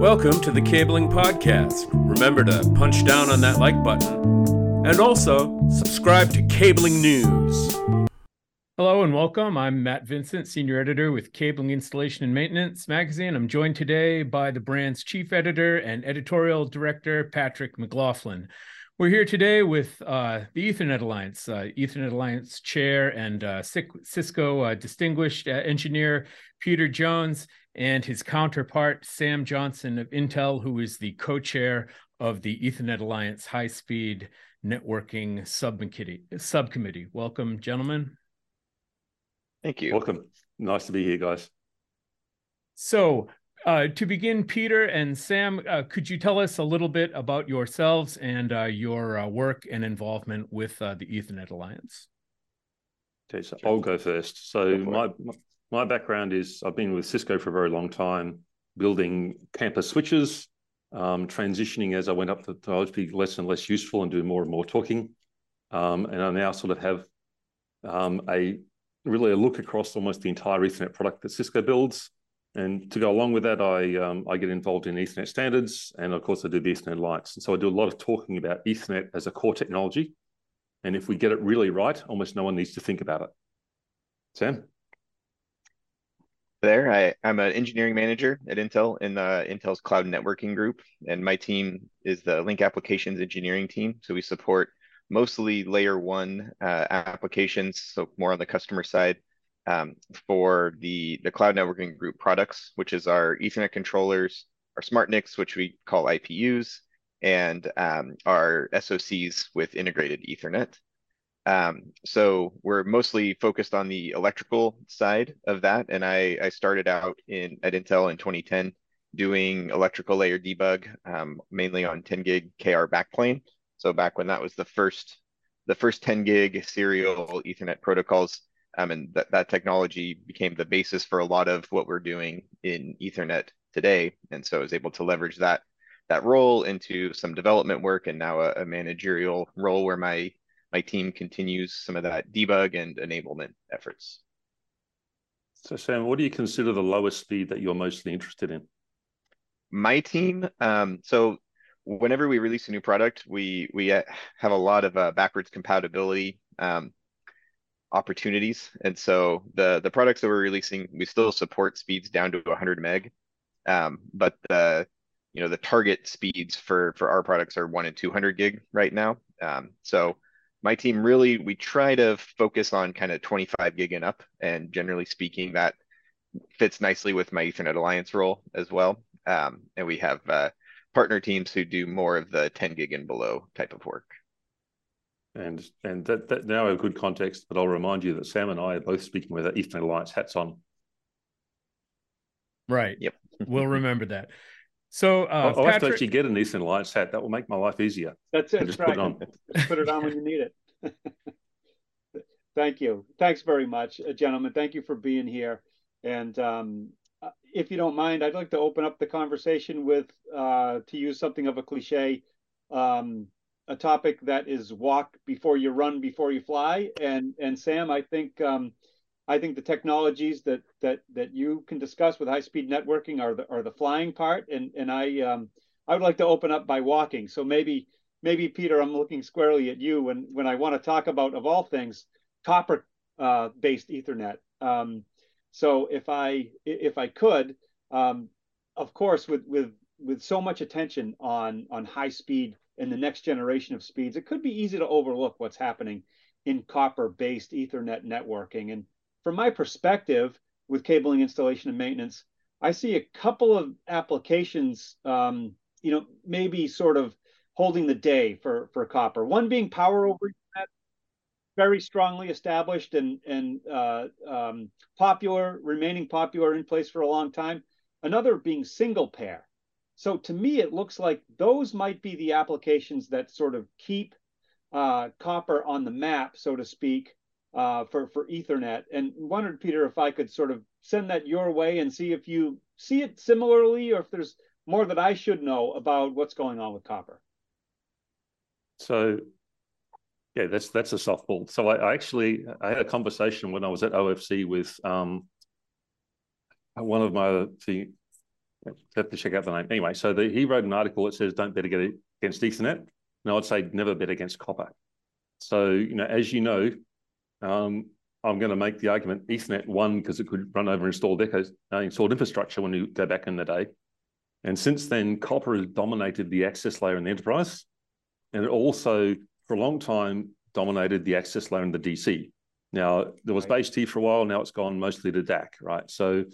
Welcome to the Cabling Podcast. Remember to punch down on that like button. And also, subscribe to Cabling News. Hello and welcome. I'm Matt Vincent, Senior Editor with Cabling Installation and Maintenance Magazine. I'm joined today by the brand's Chief Editor and Editorial Director, Patrick McLaughlin. We're here today with uh, the Ethernet Alliance, uh, Ethernet Alliance Chair and uh, Cisco uh, Distinguished uh, Engineer Peter Jones, and his counterpart Sam Johnson of Intel, who is the co-chair of the Ethernet Alliance High Speed Networking Subcommittee. Subcommittee. Welcome, gentlemen. Thank you. Welcome. Nice to be here, guys. So, uh, to begin, Peter and Sam, uh, could you tell us a little bit about yourselves and uh, your uh, work and involvement with uh, the Ethernet Alliance? Okay, so I'll go first. So go my my background is I've been with Cisco for a very long time, building campus switches, um, transitioning as I went up to, to be less and less useful and do more and more talking. Um, and I now sort of have um, a really a look across almost the entire Ethernet product that Cisco builds. And to go along with that, I um, I get involved in Ethernet standards, and of course I do the Ethernet Alliance. And so I do a lot of talking about Ethernet as a core technology. And if we get it really right, almost no one needs to think about it. Sam there. I, I'm an engineering manager at Intel in the Intel's cloud networking group, and my team is the Link Applications engineering team. So we support mostly layer one uh, applications, so more on the customer side um, for the the cloud networking group products, which is our Ethernet controllers, our smart NICs, which we call IPUs, and um, our SoCs with integrated Ethernet. Um, so we're mostly focused on the electrical side of that. And I, I started out in at Intel in 2010 doing electrical layer debug, um, mainly on 10 gig KR backplane. So back when that was the first the first 10 gig serial Ethernet protocols. Um, and that, that technology became the basis for a lot of what we're doing in Ethernet today. And so I was able to leverage that that role into some development work and now a, a managerial role where my my team continues some of that debug and enablement efforts. So, Sam, what do you consider the lowest speed that you're mostly interested in? My team, um, so whenever we release a new product, we we have a lot of uh, backwards compatibility um, opportunities, and so the the products that we're releasing, we still support speeds down to 100 meg, um, but the you know the target speeds for for our products are one and 200 gig right now. Um, so my team really we try to focus on kind of 25 gig and up and generally speaking that fits nicely with my ethernet alliance role as well. Um, and we have uh, partner teams who do more of the 10 gig and below type of work. And and that, that now I have good context but i'll remind you that sam and i are both speaking with our ethernet alliance hats on. Right. Yep. We'll remember that so uh, I'll, I'll Patrick... have to actually get an Ethernet Alliance hat. That will make my life easier. That's it. Just right. put it on. put it on when you need it. Thank you. Thanks very much, uh, gentlemen. Thank you for being here. And um, uh, if you don't mind, I'd like to open up the conversation with, uh, to use something of a cliche, um, a topic that is walk before you run, before you fly. And and Sam, I think um, I think the technologies that that that you can discuss with high speed networking are the are the flying part, and and I um, I would like to open up by walking. So maybe maybe Peter, I'm looking squarely at you when when I want to talk about of all things copper uh, based Ethernet. Um, so if I if I could, um, of course, with with with so much attention on on high speed and the next generation of speeds, it could be easy to overlook what's happening in copper based Ethernet networking and from my perspective with cabling installation and maintenance, I see a couple of applications, um, you know, maybe sort of holding the day for for copper. One being power over Ethernet, very strongly established and and uh, um, popular, remaining popular in place for a long time. Another being single pair. So to me, it looks like those might be the applications that sort of keep uh, copper on the map, so to speak, uh, for for Ethernet, and wondered, Peter, if I could sort of send that your way and see if you see it similarly, or if there's more that I should know about what's going on with copper. So, yeah, that's that's a softball. So I, I actually I had a conversation when I was at OFC with um, one of my the have to check out the name anyway. So the, he wrote an article that says don't bet against Ethernet. No, I'd say never bet against copper. So you know, as you know, um, I'm going to make the argument Ethernet won because it could run over installed coax, uh, installed infrastructure when you go back in the day. And since then, copper has dominated the access layer in the enterprise, and it also, for a long time, dominated the access layer in the DC. Now there was right. BASE-T for a while. Now it's gone mostly to DAC, right? So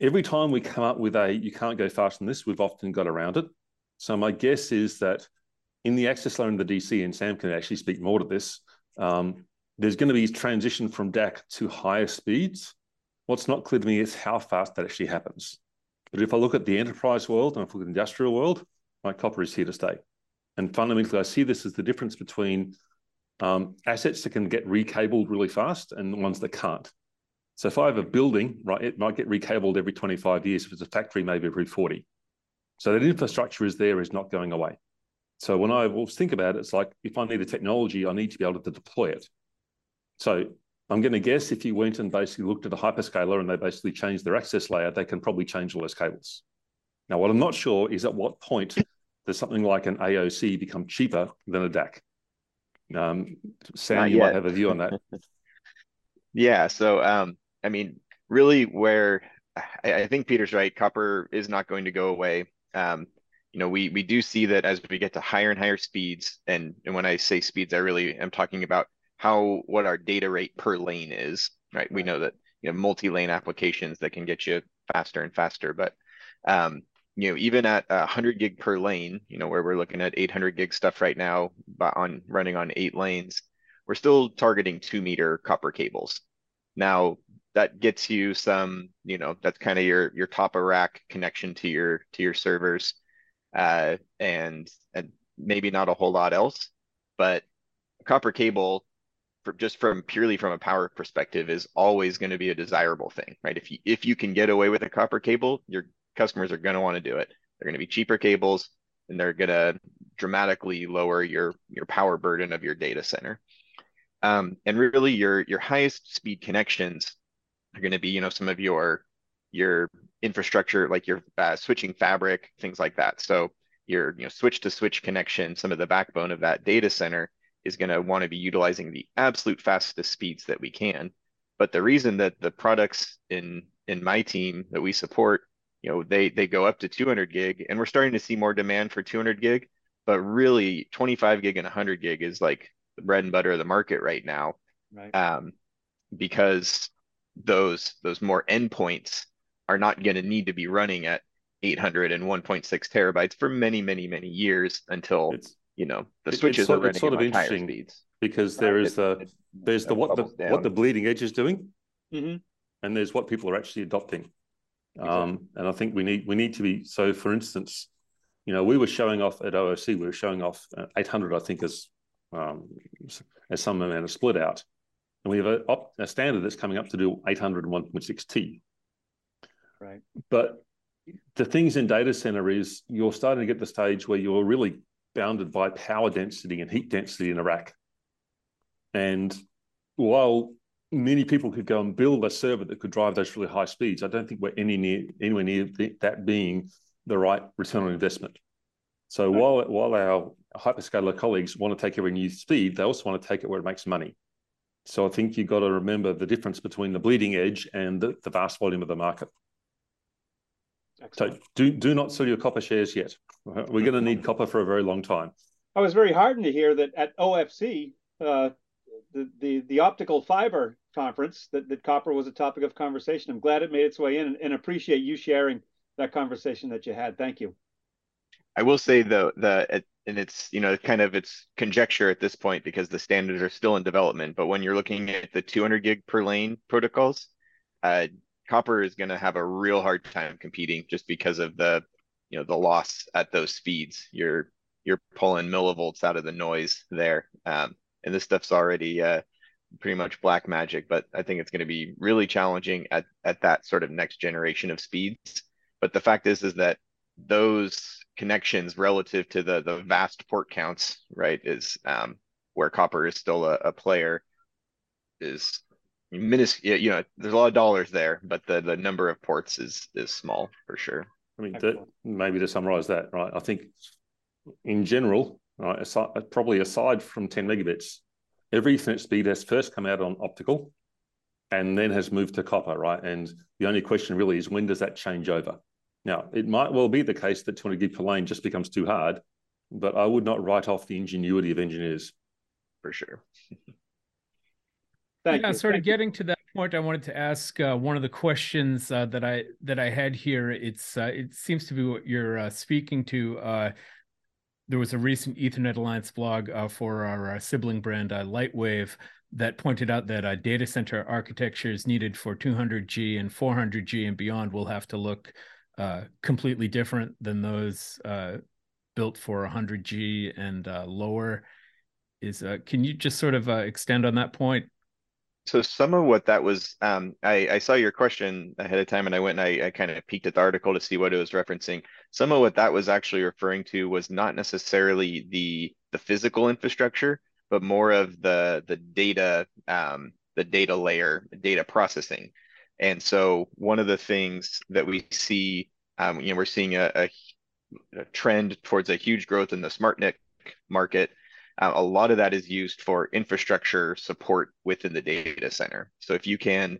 every time we come up with a you can't go faster than this, we've often got around it. So my guess is that in the access layer in the DC, and Sam can actually speak more to this, um, there's going to be transition from DAC to higher speeds. What's not clear to me is how fast that actually happens. But if I look at the enterprise world and if I look at the industrial world, my copper is here to stay. And fundamentally, I see this as the difference between um, assets that can get recabled really fast and the ones that can't. So if I have a building, right, it might get recabled every 25 years. If it's a factory, maybe every 40. So that infrastructure is there, is not going away. So when I think about it, it's like if I need a technology, I need to be able to deploy it. So I'm going to guess if you went and basically looked at a hyperscaler and they basically changed their access layer, they can probably change all those cables. Now, what I'm not sure is at what point does something like an AOC become cheaper than a DAC? Um, Sam, not you yet. might have a view on that. yeah. So, um, I mean, really, where I, I, think Peter's right, copper is not going to go away. Um, you know, we we do see that as we get to higher and higher speeds, and and when I say speeds, I really am talking about how what our data rate per lane is. Right. We know that you know multi-lane applications that can get you faster and faster, but um, you know, even at 100 gig per lane, you know, where we're looking at 800 gig stuff right now, but on running on eight lanes, we're still targeting two meter copper cables. Now that gets you some, you know, that's kind of your your top of rack connection to your to your servers, uh, and and maybe not a whole lot else, but copper cable, just from purely from a power perspective, is always going to be a desirable thing, right? If you if you can get away with a copper cable, your customers are going to want to do it. They're going to be cheaper cables, and they're going to dramatically lower your your power burden of your data center. Um, and really, your your highest speed connections are going to be, you know, some of your your infrastructure, like your uh, switching fabric, things like that. So your you know switch to switch connection, some of the backbone of that data center is going to want to be utilizing the absolute fastest speeds that we can. But the reason that the products in in my team that we support, you know, they they go up to 200 gig, and we're starting to see more demand for 200 gig. But really, 25 gig and 100 gig is like the bread and butter of the market right now, right. Um, because those those more endpoints are not going to need to be running at 800 and 1.6 terabytes for many many many years until it's, you know the switches sort, are running sort of interesting speeds because there is the it, there's the what the down. what the bleeding edge is doing mm-hmm. and there's what people are actually adopting exactly. um, and i think we need we need to be so for instance you know we were showing off at OFC we were showing off uh, 800 i think as um, as some amount of split out and we have a, a standard that's coming up to do 800 and 1.6T. Right. But the things in data center is you're starting to get the stage where you're really bounded by power density and heat density in a rack. And while many people could go and build a server that could drive those really high speeds, I don't think we're any near anywhere near that being the right return on investment. So right. while while our hyperscaler colleagues want to take every new speed, they also want to take it where it makes money. So I think you've got to remember the difference between the bleeding edge and the, the vast volume of the market. Excellent. So do do not sell your copper shares yet. We're going to need copper for a very long time. I was very heartened to hear that at OFC, uh, the, the the optical fiber conference, that, that copper was a topic of conversation. I'm glad it made its way in and, and appreciate you sharing that conversation that you had. Thank you. I will say though the and it's you know kind of it's conjecture at this point because the standards are still in development. But when you're looking at the 200 gig per lane protocols, uh, copper is going to have a real hard time competing just because of the you know the loss at those speeds. You're you're pulling millivolts out of the noise there, um, and this stuff's already uh, pretty much black magic. But I think it's going to be really challenging at at that sort of next generation of speeds. But the fact is, is that those connections relative to the the vast port counts, right, is um, where copper is still a, a player. Is minus, you know, there's a lot of dollars there, but the the number of ports is is small for sure. I mean, that, maybe to summarize that, right? I think in general, right, aside, uh, probably aside from 10 megabits, every Ethernet speed has first come out on optical and then has moved to copper, right? And the only question really is when does that change over? Now, it might well be the case that 200 gig per lane just becomes too hard, but I would not write off the ingenuity of engineers. For sure. Thank yeah, you. sort Thank of getting to that point, I wanted to ask uh, one of the questions uh, that I that I had here. It's uh, it seems to be what you're uh, speaking to. Uh, there was a recent Ethernet Alliance blog uh, for our sibling brand Lightwave that pointed out that data center architectures needed for 200G and 400G and beyond will have to look completely different than those built for 100G and lower. Is can you just sort of extend on that point? So some of what that was, um, I, I saw your question ahead of time and I went and I, I kind of peeked at the article to see what it was referencing. Some of what that was actually referring to was not necessarily the the physical infrastructure, but more of the the data um, the data layer, data processing. And so one of the things that we see, um, you know, we're seeing a, a, a trend towards a huge growth in the SmartNIC market uh, a lot of that is used for infrastructure support within the data center. So if you can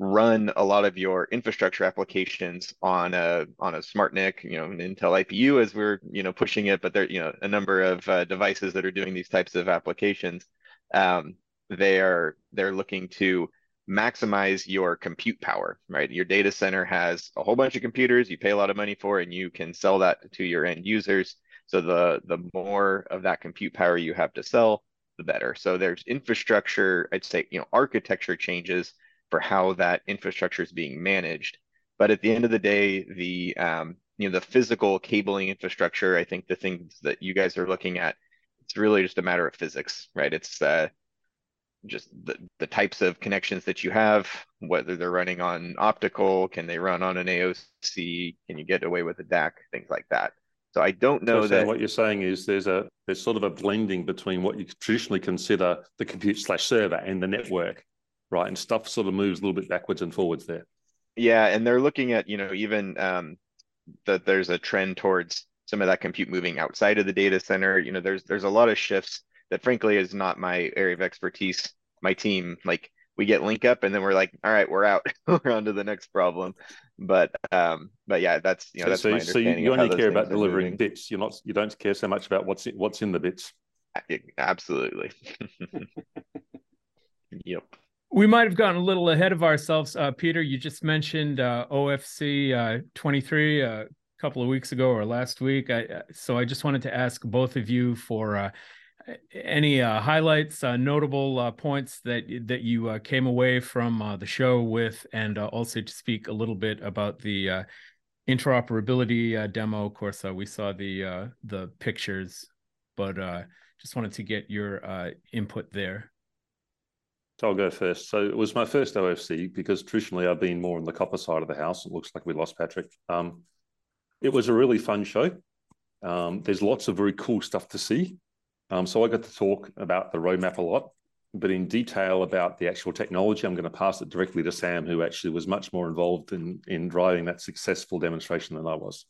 run a lot of your infrastructure applications on a on a SmartNIC, you know, an Intel IPU as we're you know pushing it, but there you know a number of uh, devices that are doing these types of applications. Um, they are they're looking to maximize your compute power, right? Your data center has a whole bunch of computers you pay a lot of money for, and you can sell that to your end users. So the the more of that compute power you have to sell, the better. So there's infrastructure, I'd say, you know, architecture changes for how that infrastructure is being managed. But at the end of the day, the um, you know the physical cabling infrastructure, I think the things that you guys are looking at, it's really just a matter of physics, right? It's uh, just the, the types of connections that you have, whether they're running on optical, can they run on an AOC, can you get away with a DAC, things like that. So I don't know so that what you're saying is there's a there's sort of a blending between what you traditionally consider the compute slash server and the network, right? And stuff sort of moves a little bit backwards and forwards there. Yeah, and they're looking at you know even um, that there's a trend towards some of that compute moving outside of the data center. You know, there's there's a lot of shifts that frankly is not my area of expertise. My team like we get link up and then we're like, all right, we're out. we're on to the next problem. But um, but yeah, that's you know that's so, my understanding. So you, only care about delivering moving. bits. You're not you don't care so much about what's in, what's in the bits. Absolutely. yep. We might have gotten a little ahead of ourselves, uh, Peter. You just mentioned uh, OFC uh, 23 uh, a couple of weeks ago or last week. I, uh, so I just wanted to ask both of you for uh, any uh, highlights, uh, notable uh, points that that you uh, came away from uh, the show with, and uh, also to speak a little bit about the interoperability demo. Of course, we saw the the pictures, but just wanted to get your input there. So I'll go first. So it was my first OFC because traditionally I've been more on the copper side of the house. It looks like we lost Patrick. Um, it was a really fun show. Um, there's lots of very cool stuff to see. Um, so I got to talk about the roadmap a lot, but in detail about the actual technology, I'm going to pass it directly to Sam, who actually was much more involved in in driving that successful demonstration than I was.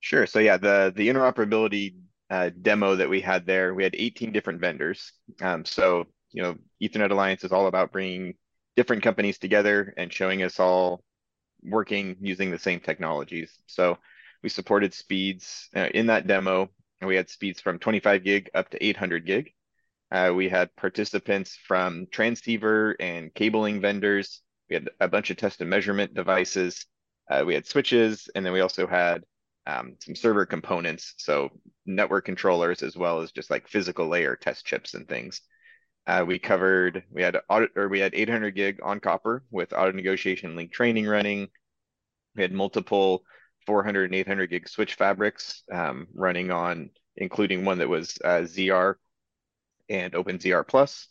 Sure. So yeah, the the interoperability uh, demo that we had there, we had 18 different vendors. Um, so you know, Ethernet Alliance is all about bringing different companies together and showing us all working using the same technologies. So we supported speeds uh, in that demo and we had speeds from 25 gig up to 800 gig. Uh, we had participants from transceiver and cabling vendors. We had a bunch of test and measurement devices. Uh, we had switches, and then we also had um, some server components, so network controllers as well as just like physical layer test chips and things. Uh, we covered we had audit or we had 800 gig on copper with auto negotiation link training running. We had multiple 400 and 800 gig switch fabrics um, running on, including one that was uh, ZR and OpenZR Plus.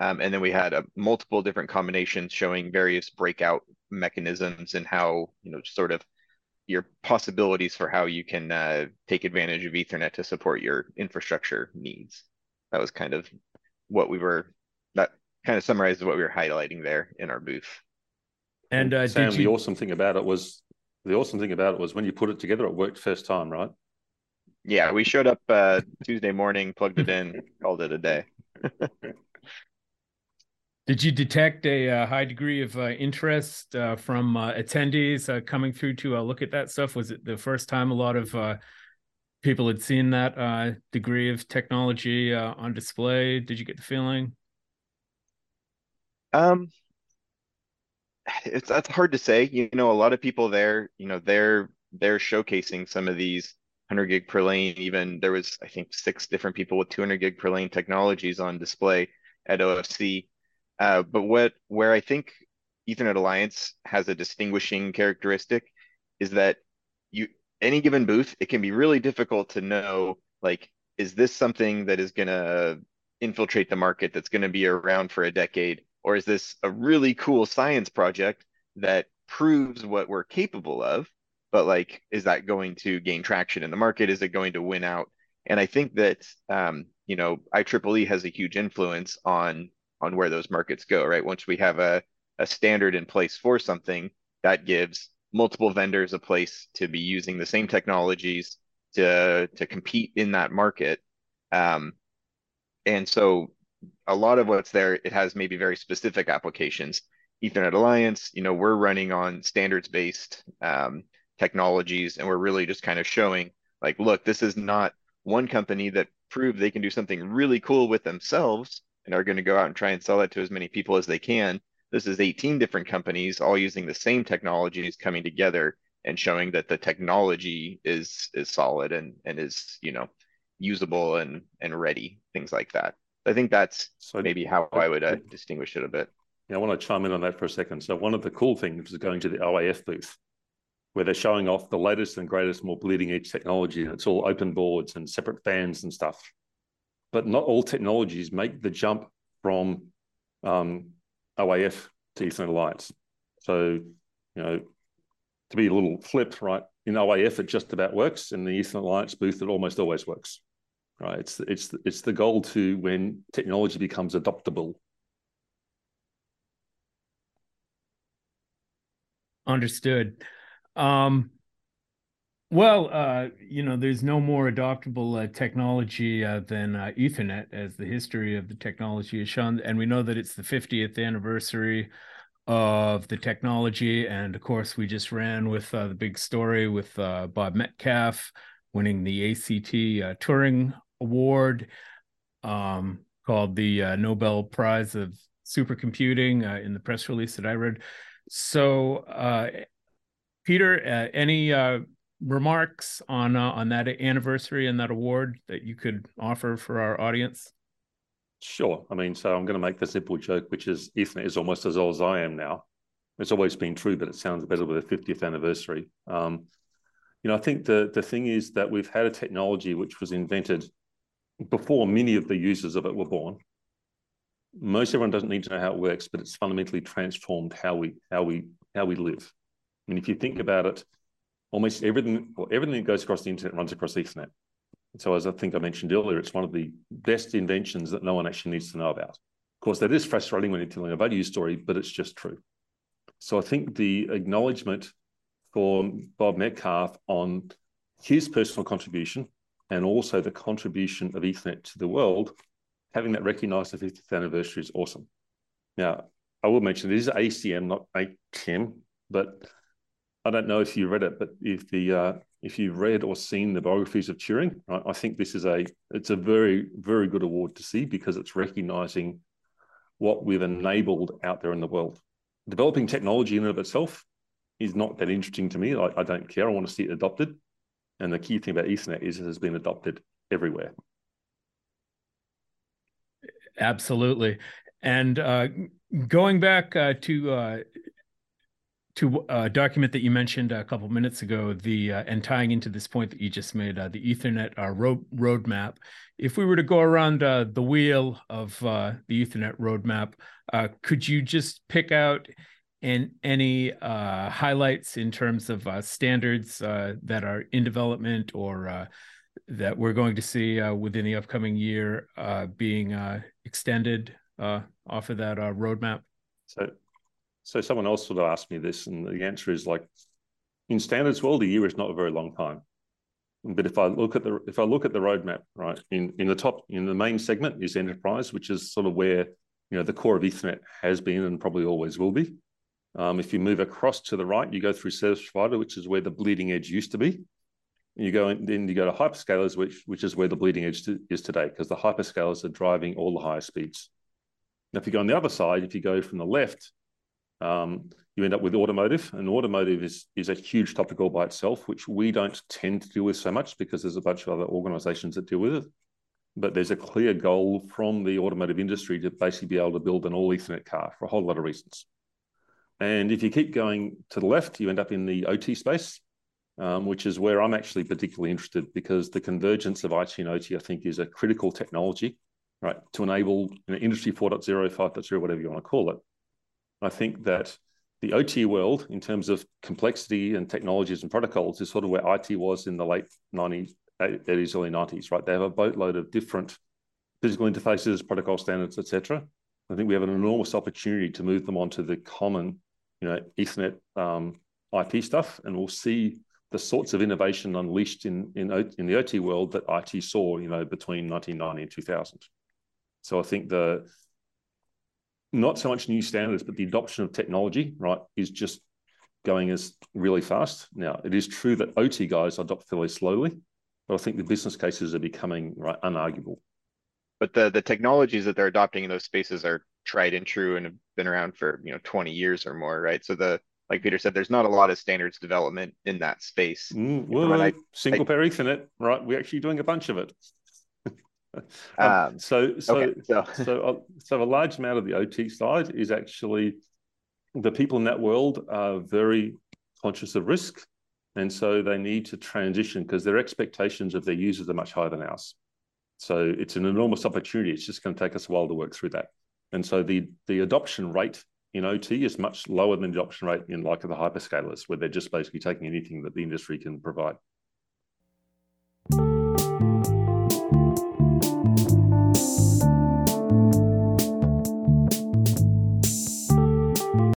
Um, and then we had uh, multiple different combinations showing various breakout mechanisms and how, you know, sort of your possibilities for how you can uh, take advantage of Ethernet to support your infrastructure needs. That was kind of what we were, that kind of summarizes what we were highlighting there in our booth. And uh, Sam, you... the awesome thing about it was the awesome thing about it was when you put it together, it worked first time, right? Yeah, we showed up uh, Tuesday morning, plugged it in, called it a day. Did you detect a, a uh, high degree of uh, interest uh, from uh, attendees uh, coming through to uh, look at that stuff? Was it the first time a lot of people had seen that degree of technology on display? Did you get the feeling? Um, it's that's hard to say. You know, a lot of people there, you know, they're they're showcasing some of these 100 gig per lane. Even there was, I think, six different people with 200 gig per lane technologies on display at OFC uh, but what where I think Ethernet Alliance has a distinguishing characteristic is that you any given booth, it can be really difficult to know like is this something that is going to infiltrate the market that's going to be around for a decade or is this a really cool science project that proves what we're capable of but like is that going to gain traction in the market is it going to win out and i think that um, you know ieee has a huge influence on on where those markets go, right? Once we have a, a standard in place for something, that gives multiple vendors a place to be using the same technologies to to compete in that market. Um, and so a lot of what's there, it has maybe very specific applications. Ethernet Alliance, you know, we're running on standards-based um, technologies, and we're really just kind of showing, like, look, this is not one company that proved they can do something really cool with themselves and are going to go out and try and sell that to as many people as they can. This is 18 different companies all using the same technologies coming together and showing that the technology is is solid and and is you know usable and and ready things like that. I think that's so maybe how I would uh, distinguish it a bit. Yeah, I want to chime in on that for a second. So one of the cool things is going to the OIF booth, where they're showing off the latest and greatest, more bleeding edge technology, and it's all open boards and separate fans and stuff but not all technologies make the jump from um, OIF to Ethernet Alliance. So, you know, to be a little flipped, right? In OIF, it just about works. In the Ethernet Alliance booth, it almost always works. Right? It's it's it's the goal to when technology becomes adoptable. Understood. Um, well, uh, you know, there's no more adoptable uh, technology uh, than uh, Ethernet, as the history of the technology has shown. And we know that it's the 50th anniversary of the technology. And of course, we just ran with uh, the big story with uh, Bob Metcalfe winning the ACT Turing Award, um, called the Nobel Prize of Supercomputing in the press release that I read. So, Peter, any remarks on uh, on that anniversary and that award that you could offer for our audience? Sure. I mean, so I'm going to make the simple joke, which is Ethernet is almost as old as I am now. It's always been true, but it sounds better with a 50th anniversary. Um, you know, I think the the thing is that we've had a technology which was invented before many of the users of it were born. Most everyone doesn't need to know how it works, but it's fundamentally transformed how we how we how we live. I mean, if you think about it, almost everything, well, everything that goes across the internet runs across Ethernet. So as I think I mentioned earlier, it's one of the best inventions that no one actually needs to know about. Of course, that is frustrating when you're telling a value story, but it's just true. So I think the acknowledgement for Bob Metcalfe on his personal contribution and also the contribution of Ethernet to the world, having that recognized the 50th anniversary is awesome. Now, I will mention this is ACM, not ATM, but I don't know if you read it, but if the uh, if you've read or seen the biographies of Turing, right, I think this is a it's a very very good award to see because it's recognizing what we've enabled out there in the world. Developing technology in and of itself is not that interesting to me. I, I don't care. I want to see it adopted. And the key thing about Ethernet is it has been adopted everywhere. Absolutely. And uh, going back uh, to uh, to a uh, document that you mentioned a couple minutes ago, the uh, and tying into this point that you just made, uh, the Ethernet road roadmap. If we were to go around the wheel of the Ethernet roadmap, could you just pick out and any uh, highlights in terms of uh, standards uh, that are in development or that we're going to see within the upcoming year being extended off of that roadmap? So so someone else sort of asked me this, and the answer is like in standards world, a year is not a very long time. But if I look at the if I look at the roadmap, right, in, in the top in the main segment is enterprise, which is sort of where you know the core of Ethernet has been and probably always will be. Um, if you move across to the right, you go through service provider, which is where the bleeding edge used to be. And you go in, then you go to hyperscalers, which which is where the bleeding edge to, is today, because the hyperscalers are driving all the higher speeds. Now, if you go on the other side, if you go from the left, um, you end up with automotive, and automotive is is a huge topic all by itself, which we don't tend to deal with so much because there's a bunch of other organizations that deal with it. But there's a clear goal from the automotive industry to basically be able to build an all Ethernet car for a whole lot of reasons. And if you keep going to the left, you end up in the OT space, um, which is where I'm actually particularly interested because the convergence of IT and OT, I think, is a critical technology, right, to enable you know, Industry 4.0, 5.0, whatever you want to call it. I think that the OT world, in terms of complexity and technologies and protocols, is sort of where IT was in the late 90s, 80s, early 90s, right? They have a boatload of different physical interfaces, protocol standards, etc. I think we have an enormous opportunity to move them onto the common, you know, Ethernet um, IP stuff, and we'll see the sorts of innovation unleashed in in, in the OT world that IT saw, you know, between 1990 and 2000. So I think the not so much new standards, but the adoption of technology, right, is just going as really fast. Now, it is true that OT guys adopt fairly slowly, but I think the business cases are becoming right unarguable. But the the technologies that they're adopting in those spaces are tried and true and have been around for you know 20 years or more, right? So the like Peter said, there's not a lot of standards development in that space. Mm, well, I, single pair Ethernet, right? We're actually doing a bunch of it. Um, um, so, so, okay, so, so, uh, so a large amount of the OT side is actually the people in that world are very conscious of risk, and so they need to transition because their expectations of their users are much higher than ours. So it's an enormous opportunity. It's just going to take us a while to work through that. And so the the adoption rate in OT is much lower than the adoption rate in like the hyperscalers, where they're just basically taking anything that the industry can provide.